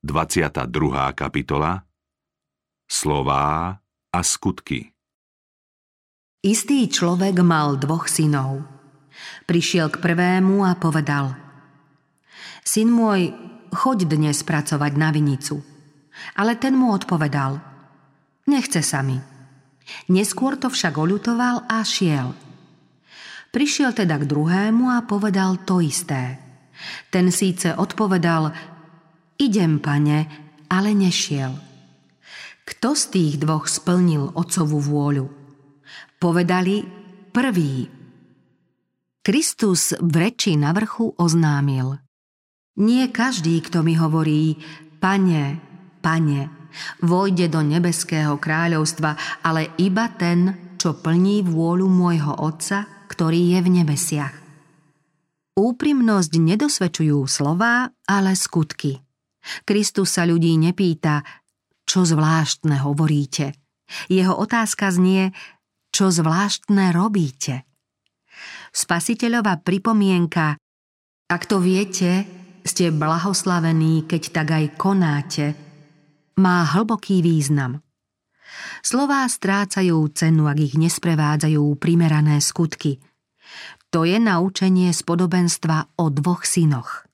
22. kapitola Slová a skutky Istý človek mal dvoch synov. Prišiel k prvému a povedal Syn môj, choď dnes pracovať na vinicu. Ale ten mu odpovedal Nechce sa mi. Neskôr to však oľutoval a šiel. Prišiel teda k druhému a povedal to isté. Ten síce odpovedal Idem, pane, ale nešiel. Kto z tých dvoch splnil otcovú vôľu? Povedali prvý. Kristus v reči na vrchu oznámil. Nie každý, kto mi hovorí, pane, pane, vojde do nebeského kráľovstva, ale iba ten, čo plní vôľu môjho Otca, ktorý je v nebesiach. Úprimnosť nedosvedčujú slová, ale skutky. Kristus sa ľudí nepýta, čo zvláštne hovoríte. Jeho otázka znie, čo zvláštne robíte. Spasiteľová pripomienka, ak to viete, ste blahoslavení, keď tak aj konáte, má hlboký význam. Slová strácajú cenu, ak ich nesprevádzajú primerané skutky. To je naučenie z podobenstva o dvoch synoch.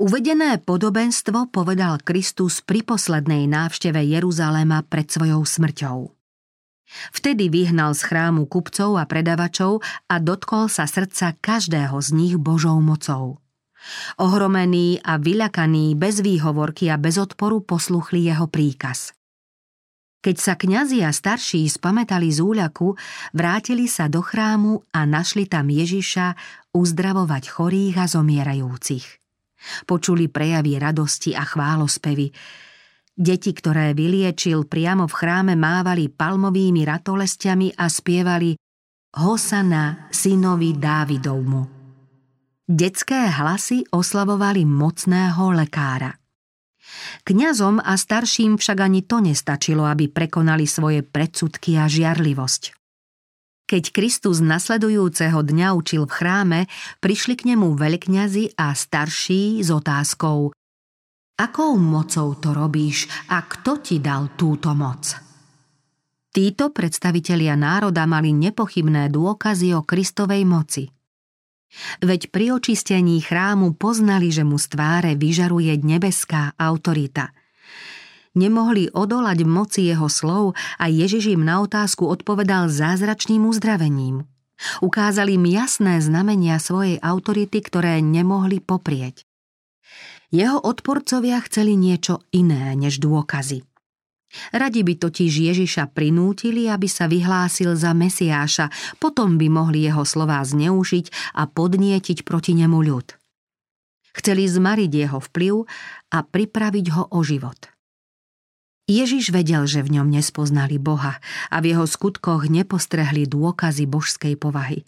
Uvedené podobenstvo povedal Kristus pri poslednej návšteve Jeruzalema pred svojou smrťou. Vtedy vyhnal z chrámu kupcov a predavačov a dotkol sa srdca každého z nich Božou mocou. Ohromení a vyľakaní bez výhovorky a bez odporu posluchli jeho príkaz. Keď sa kňazi a starší spametali z úľaku, vrátili sa do chrámu a našli tam Ježiša uzdravovať chorých a zomierajúcich. Počuli prejavy radosti a chválospevy. Deti, ktoré vyliečil priamo v chráme, mávali palmovými ratolestiami a spievali Hosana synovi Dávidovmu. Detské hlasy oslavovali mocného lekára. Kňazom a starším však ani to nestačilo, aby prekonali svoje predsudky a žiarlivosť. Keď Kristus nasledujúceho dňa učil v chráme, prišli k nemu veľkňazi a starší s otázkou Akou mocou to robíš a kto ti dal túto moc? Títo predstavitelia národa mali nepochybné dôkazy o Kristovej moci. Veď pri očistení chrámu poznali, že mu z tváre vyžaruje nebeská autorita – nemohli odolať moci jeho slov a Ježiš im na otázku odpovedal zázračným uzdravením. Ukázali im jasné znamenia svojej autority, ktoré nemohli poprieť. Jeho odporcovia chceli niečo iné než dôkazy. Radi by totiž Ježiša prinútili, aby sa vyhlásil za Mesiáša, potom by mohli jeho slová zneužiť a podnietiť proti nemu ľud. Chceli zmariť jeho vplyv a pripraviť ho o život. Ježiš vedel, že v ňom nespoznali Boha a v jeho skutkoch nepostrehli dôkazy božskej povahy.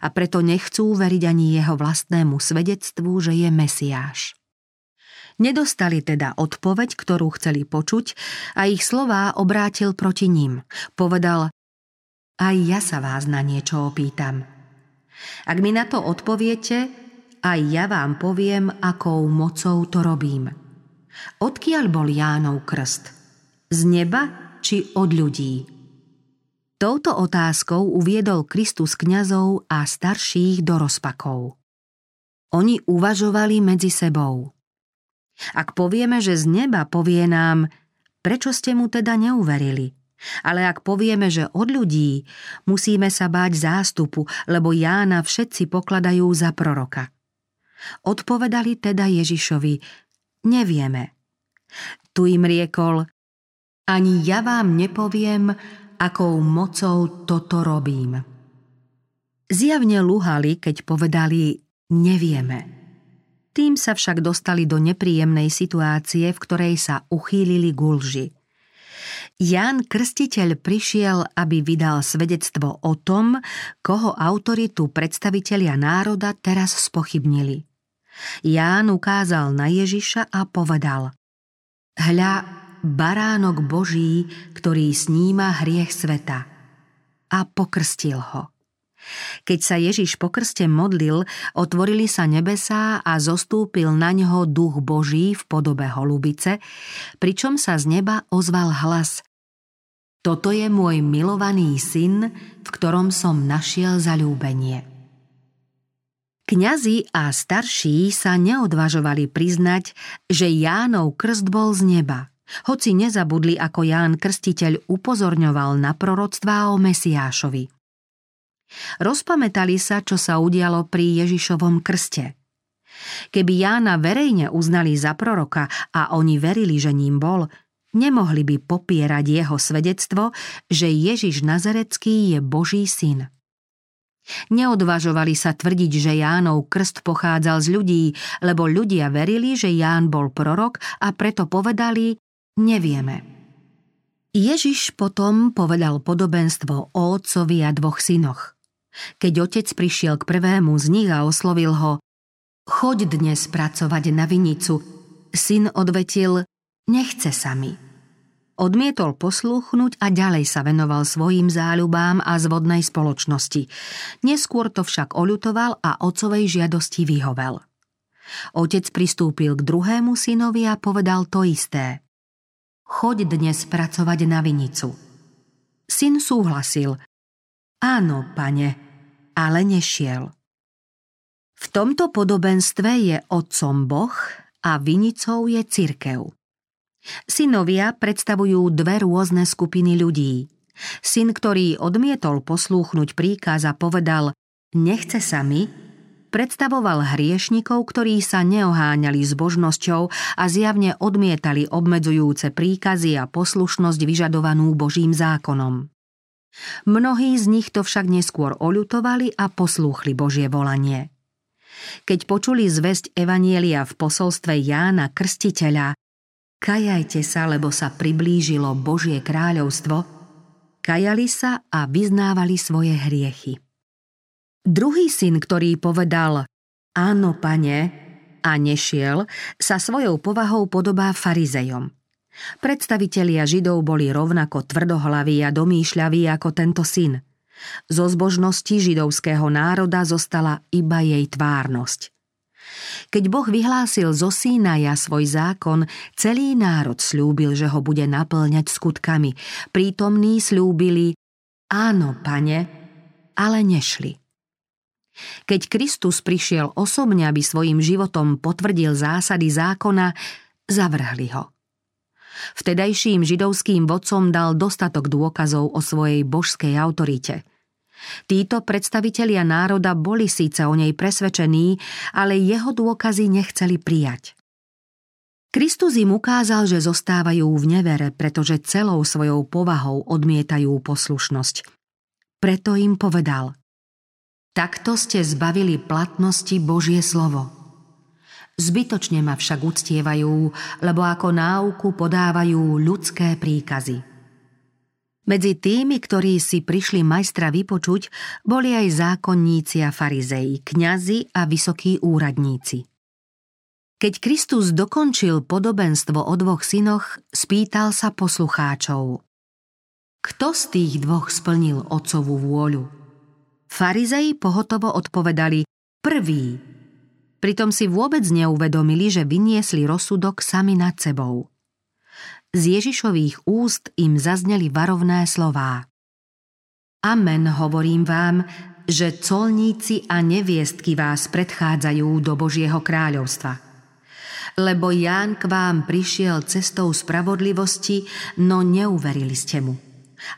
A preto nechcú veriť ani jeho vlastnému svedectvu, že je Mesiáš. Nedostali teda odpoveď, ktorú chceli počuť a ich slová obrátil proti ním. Povedal, aj ja sa vás na niečo opýtam. Ak mi na to odpoviete, aj ja vám poviem, akou mocou to robím. Odkiaľ bol Jánov krst? Z neba či od ľudí? Touto otázkou uviedol Kristus kňazov a starších do rozpakov. Oni uvažovali medzi sebou. Ak povieme, že z neba povie nám, prečo ste mu teda neuverili? Ale ak povieme, že od ľudí, musíme sa báť zástupu, lebo Jána všetci pokladajú za proroka. Odpovedali teda Ježišovi, nevieme. Tu im riekol, ani ja vám nepoviem, akou mocou toto robím. Zjavne luhali, keď povedali nevieme. Tým sa však dostali do nepríjemnej situácie, v ktorej sa uchýlili gulži. Ján Krstiteľ prišiel, aby vydal svedectvo o tom, koho autoritu predstavitelia národa teraz spochybnili. Ján ukázal na Ježiša a povedal Hľa, baránok Boží, ktorý sníma hriech sveta. A pokrstil ho. Keď sa Ježiš po krste modlil, otvorili sa nebesá a zostúpil na ňo duch Boží v podobe holubice, pričom sa z neba ozval hlas Toto je môj milovaný syn, v ktorom som našiel zalúbenie. Kňazi a starší sa neodvažovali priznať, že Jánov krst bol z neba, hoci nezabudli, ako Ján Krstiteľ upozorňoval na proroctvá o Mesiášovi. Rozpamätali sa, čo sa udialo pri Ježišovom krste. Keby Jána verejne uznali za proroka a oni verili, že ním bol, nemohli by popierať jeho svedectvo, že Ježiš Nazarecký je Boží syn. Neodvažovali sa tvrdiť, že Jánov krst pochádzal z ľudí, lebo ľudia verili, že Ján bol prorok a preto povedali, nevieme. Ježiš potom povedal podobenstvo o otcovi a dvoch synoch. Keď otec prišiel k prvému z nich a oslovil ho Choď dnes pracovať na vinicu, syn odvetil Nechce sa mi. Odmietol poslúchnuť a ďalej sa venoval svojim záľubám a zvodnej spoločnosti. Neskôr to však oľutoval a ocovej žiadosti vyhovel. Otec pristúpil k druhému synovi a povedal to isté. Choď dnes pracovať na vinicu. Syn súhlasil – Áno, pane, ale nešiel. V tomto podobenstve je otcom Boh a vinicou je cirkev. Synovia predstavujú dve rôzne skupiny ľudí. Syn, ktorý odmietol poslúchnuť príkaz a povedal nechce sa mi, predstavoval hriešnikov, ktorí sa neoháňali s božnosťou a zjavne odmietali obmedzujúce príkazy a poslušnosť vyžadovanú Božím zákonom. Mnohí z nich to však neskôr oľutovali a poslúchli Božie volanie. Keď počuli zväzť Evanielia v posolstve Jána Krstiteľa Kajajte sa, lebo sa priblížilo Božie kráľovstvo, kajali sa a vyznávali svoje hriechy. Druhý syn, ktorý povedal Áno, pane, a nešiel, sa svojou povahou podobá farizejom – Predstavitelia Židov boli rovnako tvrdohlaví a domýšľaví ako tento syn. Zo zbožnosti židovského národa zostala iba jej tvárnosť. Keď Boh vyhlásil zo Sínaja svoj zákon, celý národ slúbil, že ho bude naplňať skutkami. Prítomní slúbili, áno, pane, ale nešli. Keď Kristus prišiel osobne, aby svojim životom potvrdil zásady zákona, zavrhli ho. Vtedajším židovským vodcom dal dostatok dôkazov o svojej božskej autorite. Títo predstavitelia národa boli síce o nej presvedčení, ale jeho dôkazy nechceli prijať. Kristus im ukázal, že zostávajú v nevere, pretože celou svojou povahou odmietajú poslušnosť. Preto im povedal Takto ste zbavili platnosti Božie slovo – Zbytočne ma však uctievajú, lebo ako náuku podávajú ľudské príkazy. Medzi tými, ktorí si prišli majstra vypočuť, boli aj zákonníci a farizei, kňazi a vysokí úradníci. Keď Kristus dokončil podobenstvo o dvoch synoch, spýtal sa poslucháčov. Kto z tých dvoch splnil otcovú vôľu? Farizei pohotovo odpovedali prvý, Pritom si vôbec neuvedomili, že vyniesli rozsudok sami nad sebou. Z Ježišových úst im zazneli varovné slová. Amen, hovorím vám, že colníci a neviestky vás predchádzajú do Božieho kráľovstva. Lebo Ján k vám prišiel cestou spravodlivosti, no neuverili ste mu.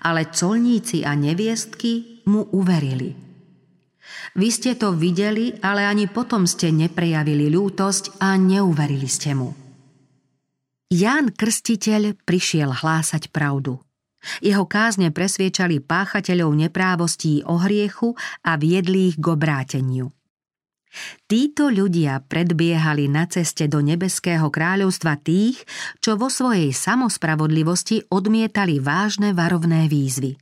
Ale colníci a neviestky mu uverili. Vy ste to videli, ale ani potom ste neprejavili ľútosť a neuverili ste mu. Ján Krstiteľ prišiel hlásať pravdu. Jeho kázne presviečali páchateľov neprávostí o hriechu a viedli ich k obráteniu. Títo ľudia predbiehali na ceste do nebeského kráľovstva tých, čo vo svojej samospravodlivosti odmietali vážne varovné výzvy.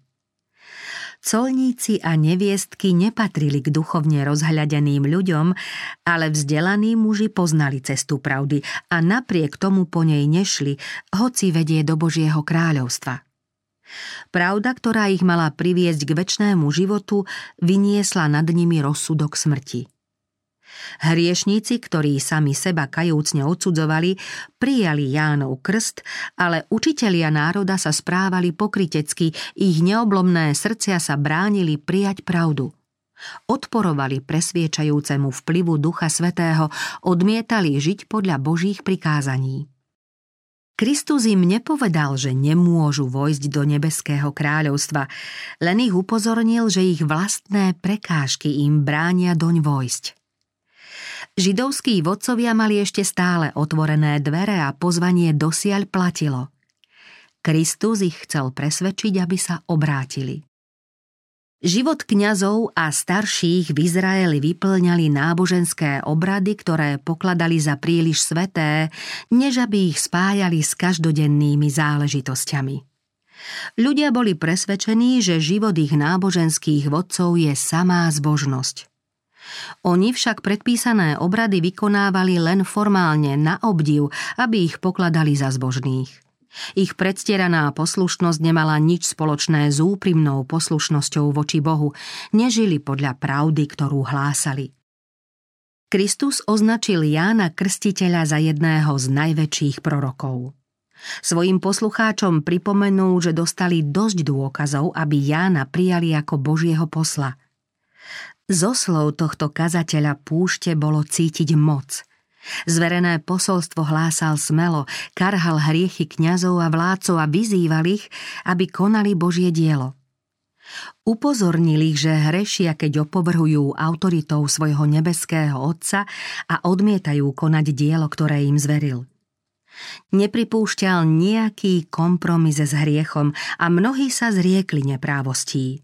Colníci a neviestky nepatrili k duchovne rozhľadeným ľuďom, ale vzdelaní muži poznali cestu pravdy a napriek tomu po nej nešli, hoci vedie do Božieho kráľovstva. Pravda, ktorá ich mala priviesť k väčšnému životu, vyniesla nad nimi rozsudok smrti. Hriešníci, ktorí sami seba kajúcne odsudzovali, prijali Jánov krst, ale učitelia národa sa správali pokrytecky, ich neoblomné srdcia sa bránili prijať pravdu. Odporovali presviečajúcemu vplyvu Ducha Svetého, odmietali žiť podľa Božích prikázaní. Kristus im nepovedal, že nemôžu vojsť do nebeského kráľovstva, len ich upozornil, že ich vlastné prekážky im bránia doň vojsť. Židovskí vodcovia mali ešte stále otvorené dvere a pozvanie dosiaľ platilo. Kristus ich chcel presvedčiť, aby sa obrátili. Život kňazov a starších v Izraeli vyplňali náboženské obrady, ktoré pokladali za príliš sveté, než aby ich spájali s každodennými záležitosťami. Ľudia boli presvedčení, že život ich náboženských vodcov je samá zbožnosť. Oni však predpísané obrady vykonávali len formálne na obdiv, aby ich pokladali za zbožných. Ich predstieraná poslušnosť nemala nič spoločné s úprimnou poslušnosťou voči Bohu, nežili podľa pravdy, ktorú hlásali. Kristus označil Jána Krstiteľa za jedného z najväčších prorokov. Svojim poslucháčom pripomenul, že dostali dosť dôkazov, aby Jána prijali ako Božieho posla. Zo slov tohto kazateľa púšte bolo cítiť moc – Zverené posolstvo hlásal smelo, karhal hriechy kňazov a vládcov a vyzýval ich, aby konali Božie dielo. Upozornil ich, že hrešia, keď opovrhujú autoritou svojho nebeského Otca a odmietajú konať dielo, ktoré im zveril. Nepripúšťal nejaký kompromis s hriechom a mnohí sa zriekli neprávostí.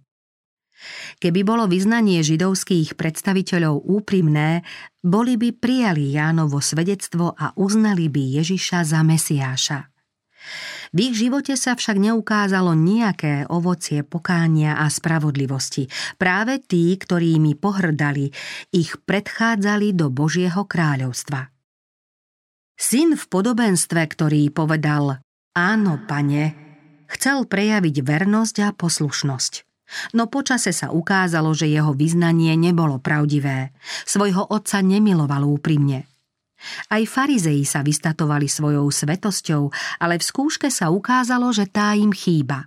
Keby bolo vyznanie židovských predstaviteľov úprimné, boli by prijali Jánovo svedectvo a uznali by Ježiša za Mesiáša. V ich živote sa však neukázalo nejaké ovocie pokánia a spravodlivosti. Práve tí, ktorými pohrdali, ich predchádzali do Božieho kráľovstva. Syn v podobenstve, ktorý povedal Áno, pane, chcel prejaviť vernosť a poslušnosť. No počase sa ukázalo, že jeho vyznanie nebolo pravdivé. Svojho otca nemiloval úprimne. Aj farizei sa vystatovali svojou svetosťou, ale v skúške sa ukázalo, že tá im chýba.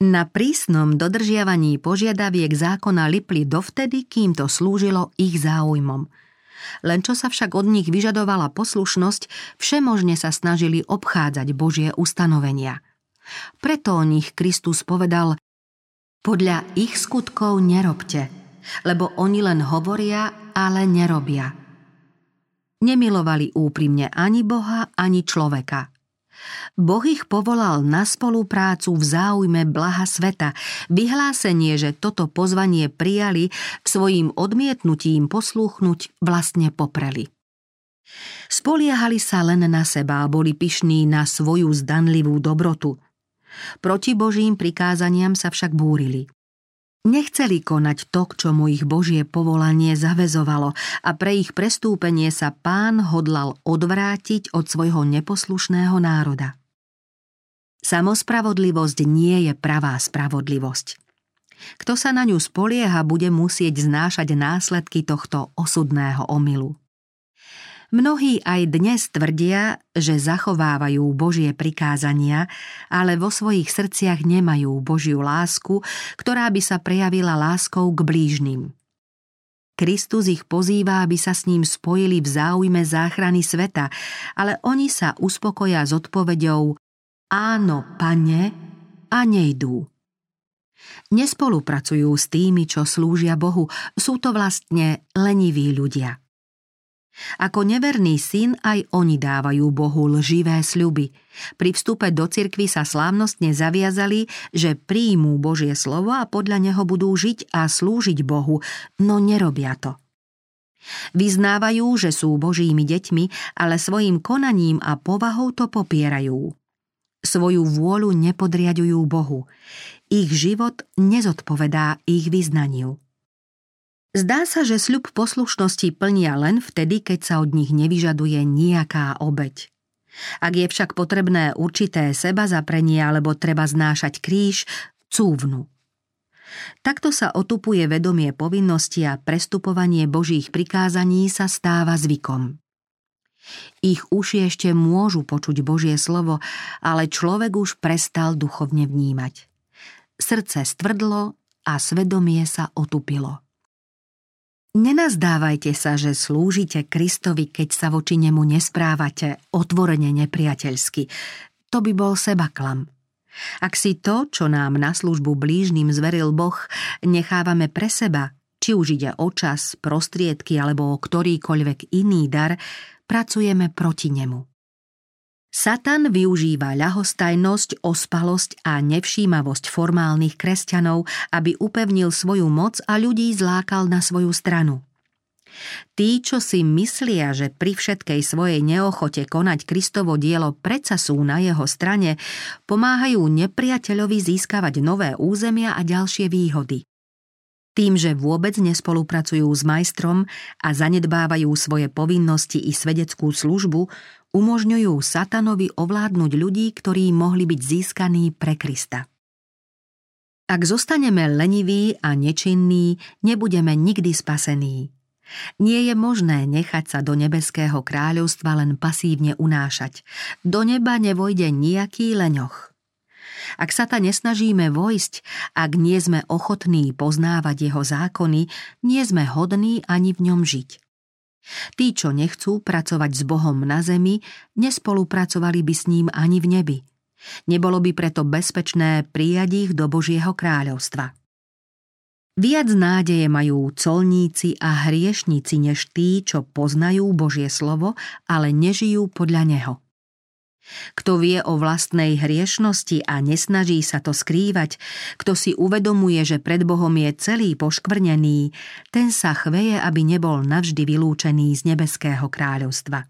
Na prísnom dodržiavaní požiadaviek zákona lipli dovtedy, kým to slúžilo ich záujmom. Len čo sa však od nich vyžadovala poslušnosť, všemožne sa snažili obchádzať Božie ustanovenia. Preto o nich Kristus povedal, podľa ich skutkov nerobte, lebo oni len hovoria, ale nerobia. Nemilovali úprimne ani Boha, ani človeka. Boh ich povolal na spoluprácu v záujme blaha sveta. Vyhlásenie, že toto pozvanie prijali, svojim odmietnutím poslúchnuť vlastne popreli. Spoliehali sa len na seba a boli pyšní na svoju zdanlivú dobrotu – Proti Božím prikázaniam sa však búrili. Nechceli konať to, k čomu ich Božie povolanie zavezovalo a pre ich prestúpenie sa pán hodlal odvrátiť od svojho neposlušného národa. Samospravodlivosť nie je pravá spravodlivosť. Kto sa na ňu spolieha, bude musieť znášať následky tohto osudného omylu. Mnohí aj dnes tvrdia, že zachovávajú Božie prikázania, ale vo svojich srdciach nemajú Božiu lásku, ktorá by sa prejavila láskou k blížnym. Kristus ich pozýva, aby sa s ním spojili v záujme záchrany sveta, ale oni sa uspokoja s odpoveďou Áno, pane, a nejdú. Nespolupracujú s tými, čo slúžia Bohu, sú to vlastne leniví ľudia. Ako neverný syn aj oni dávajú Bohu lživé sľuby. Pri vstupe do cirkvy sa slávnostne zaviazali, že príjmú Božie slovo a podľa neho budú žiť a slúžiť Bohu, no nerobia to. Vyznávajú, že sú Božími deťmi, ale svojim konaním a povahou to popierajú. Svoju vôľu nepodriadujú Bohu. Ich život nezodpovedá ich vyznaniu. Zdá sa, že sľub poslušnosti plnia len vtedy, keď sa od nich nevyžaduje nejaká obeď. Ak je však potrebné určité seba zaprenie alebo treba znášať kríž, cúvnu. Takto sa otupuje vedomie povinnosti a prestupovanie Božích prikázaní sa stáva zvykom. Ich uši ešte môžu počuť Božie slovo, ale človek už prestal duchovne vnímať. Srdce stvrdlo a svedomie sa otupilo. Nenazdávajte sa, že slúžite Kristovi, keď sa voči nemu nesprávate otvorene nepriateľsky. To by bol sebaklam. Ak si to, čo nám na službu blížnym zveril Boh, nechávame pre seba, či už ide o čas, prostriedky alebo o ktorýkoľvek iný dar, pracujeme proti nemu. Satan využíva ľahostajnosť, ospalosť a nevšímavosť formálnych kresťanov, aby upevnil svoju moc a ľudí zlákal na svoju stranu. Tí, čo si myslia, že pri všetkej svojej neochote konať Kristovo dielo predsa sú na jeho strane, pomáhajú nepriateľovi získavať nové územia a ďalšie výhody. Tým, že vôbec nespolupracujú s majstrom a zanedbávajú svoje povinnosti i svedeckú službu, umožňujú satanovi ovládnuť ľudí, ktorí mohli byť získaní pre Krista. Ak zostaneme leniví a nečinní, nebudeme nikdy spasení. Nie je možné nechať sa do nebeského kráľovstva len pasívne unášať. Do neba nevojde nejaký leňoch. Ak sa ta nesnažíme vojsť, ak nie sme ochotní poznávať jeho zákony, nie sme hodní ani v ňom žiť. Tí, čo nechcú pracovať s Bohom na zemi, nespolupracovali by s ním ani v nebi. Nebolo by preto bezpečné prijať ich do Božieho kráľovstva. Viac nádeje majú colníci a hriešníci než tí, čo poznajú Božie slovo, ale nežijú podľa neho. Kto vie o vlastnej hriešnosti a nesnaží sa to skrývať, kto si uvedomuje, že pred Bohom je celý poškvrnený, ten sa chveje, aby nebol navždy vylúčený z nebeského kráľovstva.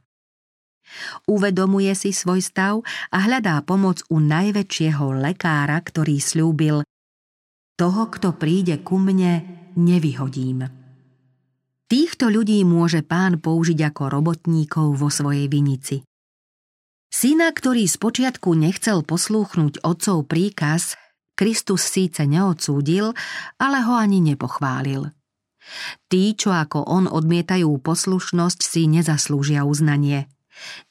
Uvedomuje si svoj stav a hľadá pomoc u najväčšieho lekára, ktorý slúbil Toho, kto príde ku mne, nevyhodím. Týchto ľudí môže pán použiť ako robotníkov vo svojej vinici. Syna, ktorý spočiatku nechcel poslúchnuť otcov príkaz, Kristus síce neodsúdil, ale ho ani nepochválil. Tí, čo ako on odmietajú poslušnosť, si nezaslúžia uznanie.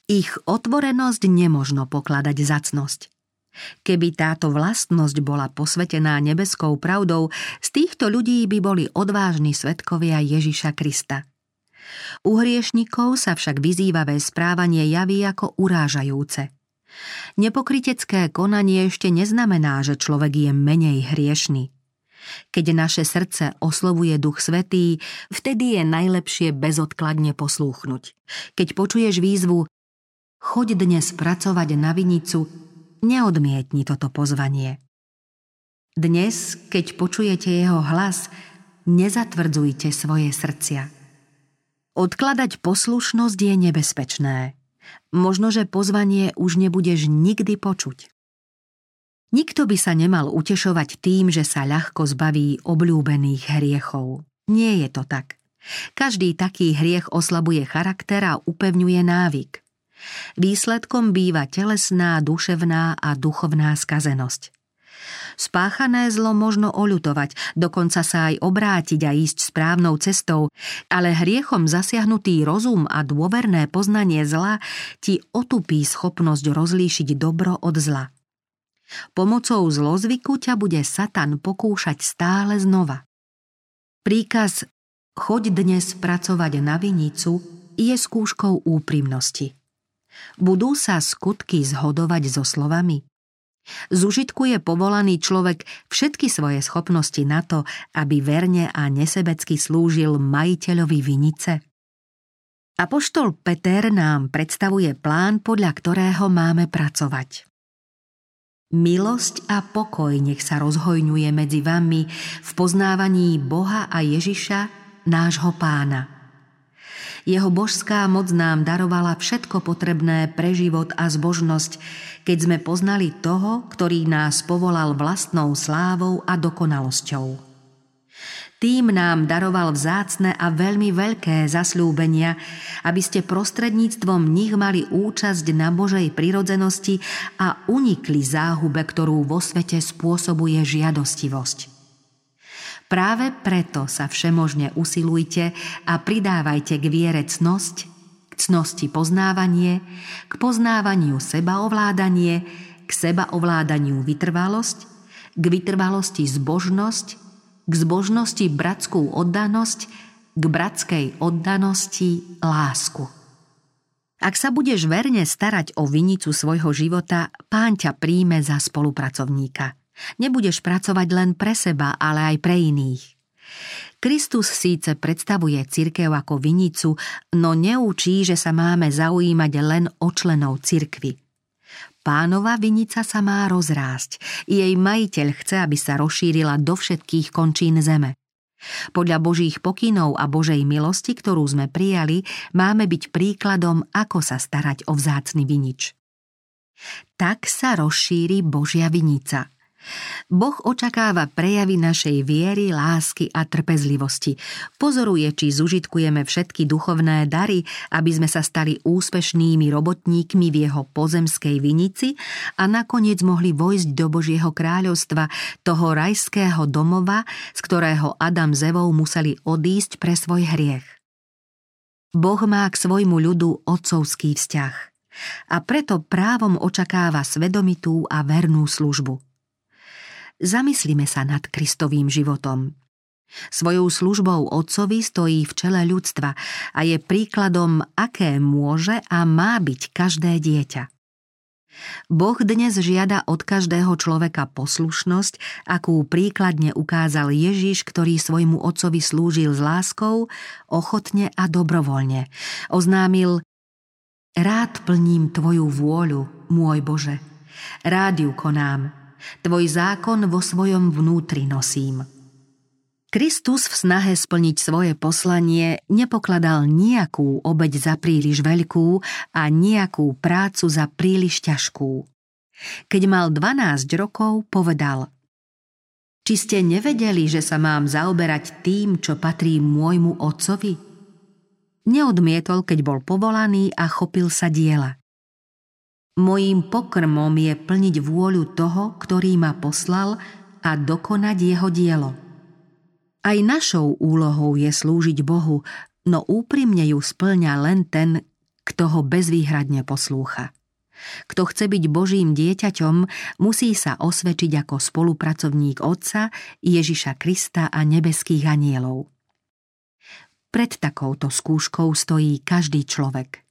Ich otvorenosť nemožno pokladať za cnosť. Keby táto vlastnosť bola posvetená nebeskou pravdou, z týchto ľudí by boli odvážni svetkovia Ježiša Krista. U hriešnikov sa však vyzývavé správanie javí ako urážajúce. Nepokrytecké konanie ešte neznamená, že človek je menej hriešný. Keď naše srdce oslovuje Duch Svetý, vtedy je najlepšie bezodkladne poslúchnuť. Keď počuješ výzvu Choď dnes pracovať na vinicu, neodmietni toto pozvanie. Dnes, keď počujete jeho hlas, nezatvrdzujte svoje srdcia. Odkladať poslušnosť je nebezpečné. Možno, že pozvanie už nebudeš nikdy počuť. Nikto by sa nemal utešovať tým, že sa ľahko zbaví obľúbených hriechov. Nie je to tak. Každý taký hriech oslabuje charakter a upevňuje návyk. Výsledkom býva telesná, duševná a duchovná skazenosť. Spáchané zlo možno oľutovať, dokonca sa aj obrátiť a ísť správnou cestou, ale hriechom zasiahnutý rozum a dôverné poznanie zla ti otupí schopnosť rozlíšiť dobro od zla. Pomocou zlozvyku ťa bude Satan pokúšať stále znova. Príkaz choď dnes pracovať na vinicu je skúškou úprimnosti. Budú sa skutky zhodovať so slovami? Z užitku je povolaný človek všetky svoje schopnosti na to, aby verne a nesebecky slúžil majiteľovi vinice. Apoštol Peter nám predstavuje plán, podľa ktorého máme pracovať. Milosť a pokoj nech sa rozhojňuje medzi vami v poznávaní Boha a Ježiša, nášho pána – jeho božská moc nám darovala všetko potrebné pre život a zbožnosť, keď sme poznali toho, ktorý nás povolal vlastnou slávou a dokonalosťou. Tým nám daroval vzácne a veľmi veľké zasľúbenia, aby ste prostredníctvom nich mali účasť na Božej prirodzenosti a unikli záhube, ktorú vo svete spôsobuje žiadostivosť. Práve preto sa všemožne usilujte a pridávajte k viere cnosť, k cnosti poznávanie, k poznávaniu sebaovládanie, k sebaovládaniu vytrvalosť, k vytrvalosti zbožnosť, k zbožnosti bratskú oddanosť, k bratskej oddanosti lásku. Ak sa budeš verne starať o vinicu svojho života, pán ťa príjme za spolupracovníka. Nebudeš pracovať len pre seba, ale aj pre iných. Kristus síce predstavuje cirkev ako vinicu, no neučí, že sa máme zaujímať len o členov cirkvy – Pánova vinica sa má rozrásť. Jej majiteľ chce, aby sa rozšírila do všetkých končín zeme. Podľa Božích pokynov a Božej milosti, ktorú sme prijali, máme byť príkladom, ako sa starať o vzácny vinič. Tak sa rozšíri Božia vinica – Boh očakáva prejavy našej viery, lásky a trpezlivosti. Pozoruje, či zužitkujeme všetky duchovné dary, aby sme sa stali úspešnými robotníkmi v jeho pozemskej vinici a nakoniec mohli vojsť do Božieho kráľovstva, toho rajského domova, z ktorého Adam s Evou museli odísť pre svoj hriech. Boh má k svojmu ľudu otcovský vzťah a preto právom očakáva svedomitú a vernú službu. Zamyslíme sa nad Kristovým životom. Svojou službou otcovi stojí v čele ľudstva a je príkladom, aké môže a má byť každé dieťa. Boh dnes žiada od každého človeka poslušnosť, akú príkladne ukázal Ježiš, ktorý svojmu otcovi slúžil s láskou, ochotne a dobrovoľne. Oznámil Rád plním Tvoju vôľu, môj Bože. Rád ju konám. Tvoj zákon vo svojom vnútri nosím. Kristus v snahe splniť svoje poslanie nepokladal nejakú obeď za príliš veľkú a nejakú prácu za príliš ťažkú. Keď mal 12 rokov, povedal Či ste nevedeli, že sa mám zaoberať tým, čo patrí môjmu otcovi? Neodmietol, keď bol povolaný a chopil sa diela. Mojím pokrmom je plniť vôľu toho, ktorý ma poslal a dokonať jeho dielo. Aj našou úlohou je slúžiť Bohu, no úprimne ju splňa len ten, kto ho bezvýhradne poslúcha. Kto chce byť Božím dieťaťom, musí sa osvedčiť ako spolupracovník Otca, Ježiša Krista a nebeských anielov. Pred takouto skúškou stojí každý človek –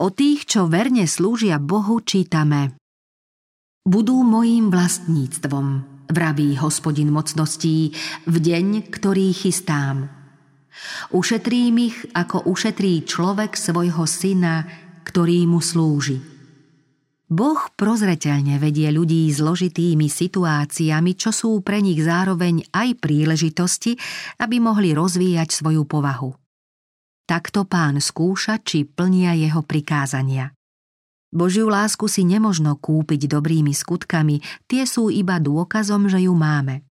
O tých, čo verne slúžia Bohu, čítame Budú mojím vlastníctvom, vraví hospodin mocností, v deň, ktorý chystám. Ušetrím ich, ako ušetrí človek svojho syna, ktorý mu slúži. Boh prozreteľne vedie ľudí zložitými situáciami, čo sú pre nich zároveň aj príležitosti, aby mohli rozvíjať svoju povahu. Takto pán skúša, či plnia jeho prikázania. Božiu lásku si nemožno kúpiť dobrými skutkami, tie sú iba dôkazom, že ju máme.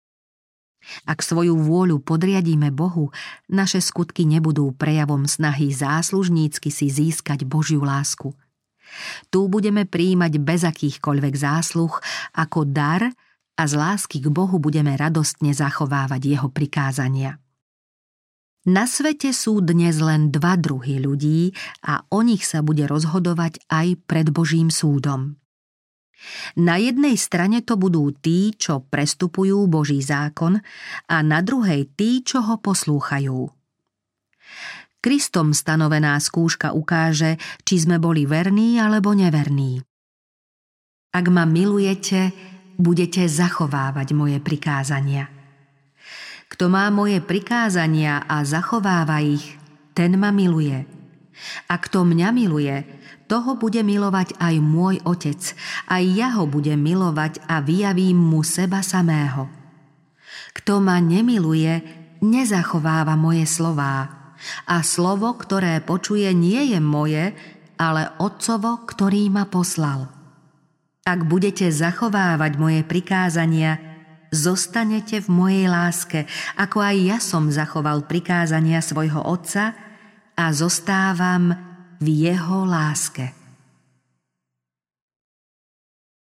Ak svoju vôľu podriadíme Bohu, naše skutky nebudú prejavom snahy záslužnícky si získať Božiu lásku. Tu budeme príjmať bez akýchkoľvek zásluh ako dar a z lásky k Bohu budeme radostne zachovávať jeho prikázania. Na svete sú dnes len dva druhy ľudí a o nich sa bude rozhodovať aj pred Božím súdom. Na jednej strane to budú tí, čo prestupujú Boží zákon a na druhej tí, čo ho poslúchajú. Kristom stanovená skúška ukáže, či sme boli verní alebo neverní. Ak ma milujete, budete zachovávať moje prikázania. Kto má moje prikázania a zachováva ich, ten ma miluje. A kto mňa miluje, toho bude milovať aj môj Otec, aj ja ho budem milovať a vyjavím mu seba samého. Kto ma nemiluje, nezachováva moje slová. A slovo, ktoré počuje, nie je moje, ale Otcovo, ktorý ma poslal. Ak budete zachovávať moje prikázania, zostanete v mojej láske, ako aj ja som zachoval prikázania svojho otca a zostávam v jeho láske.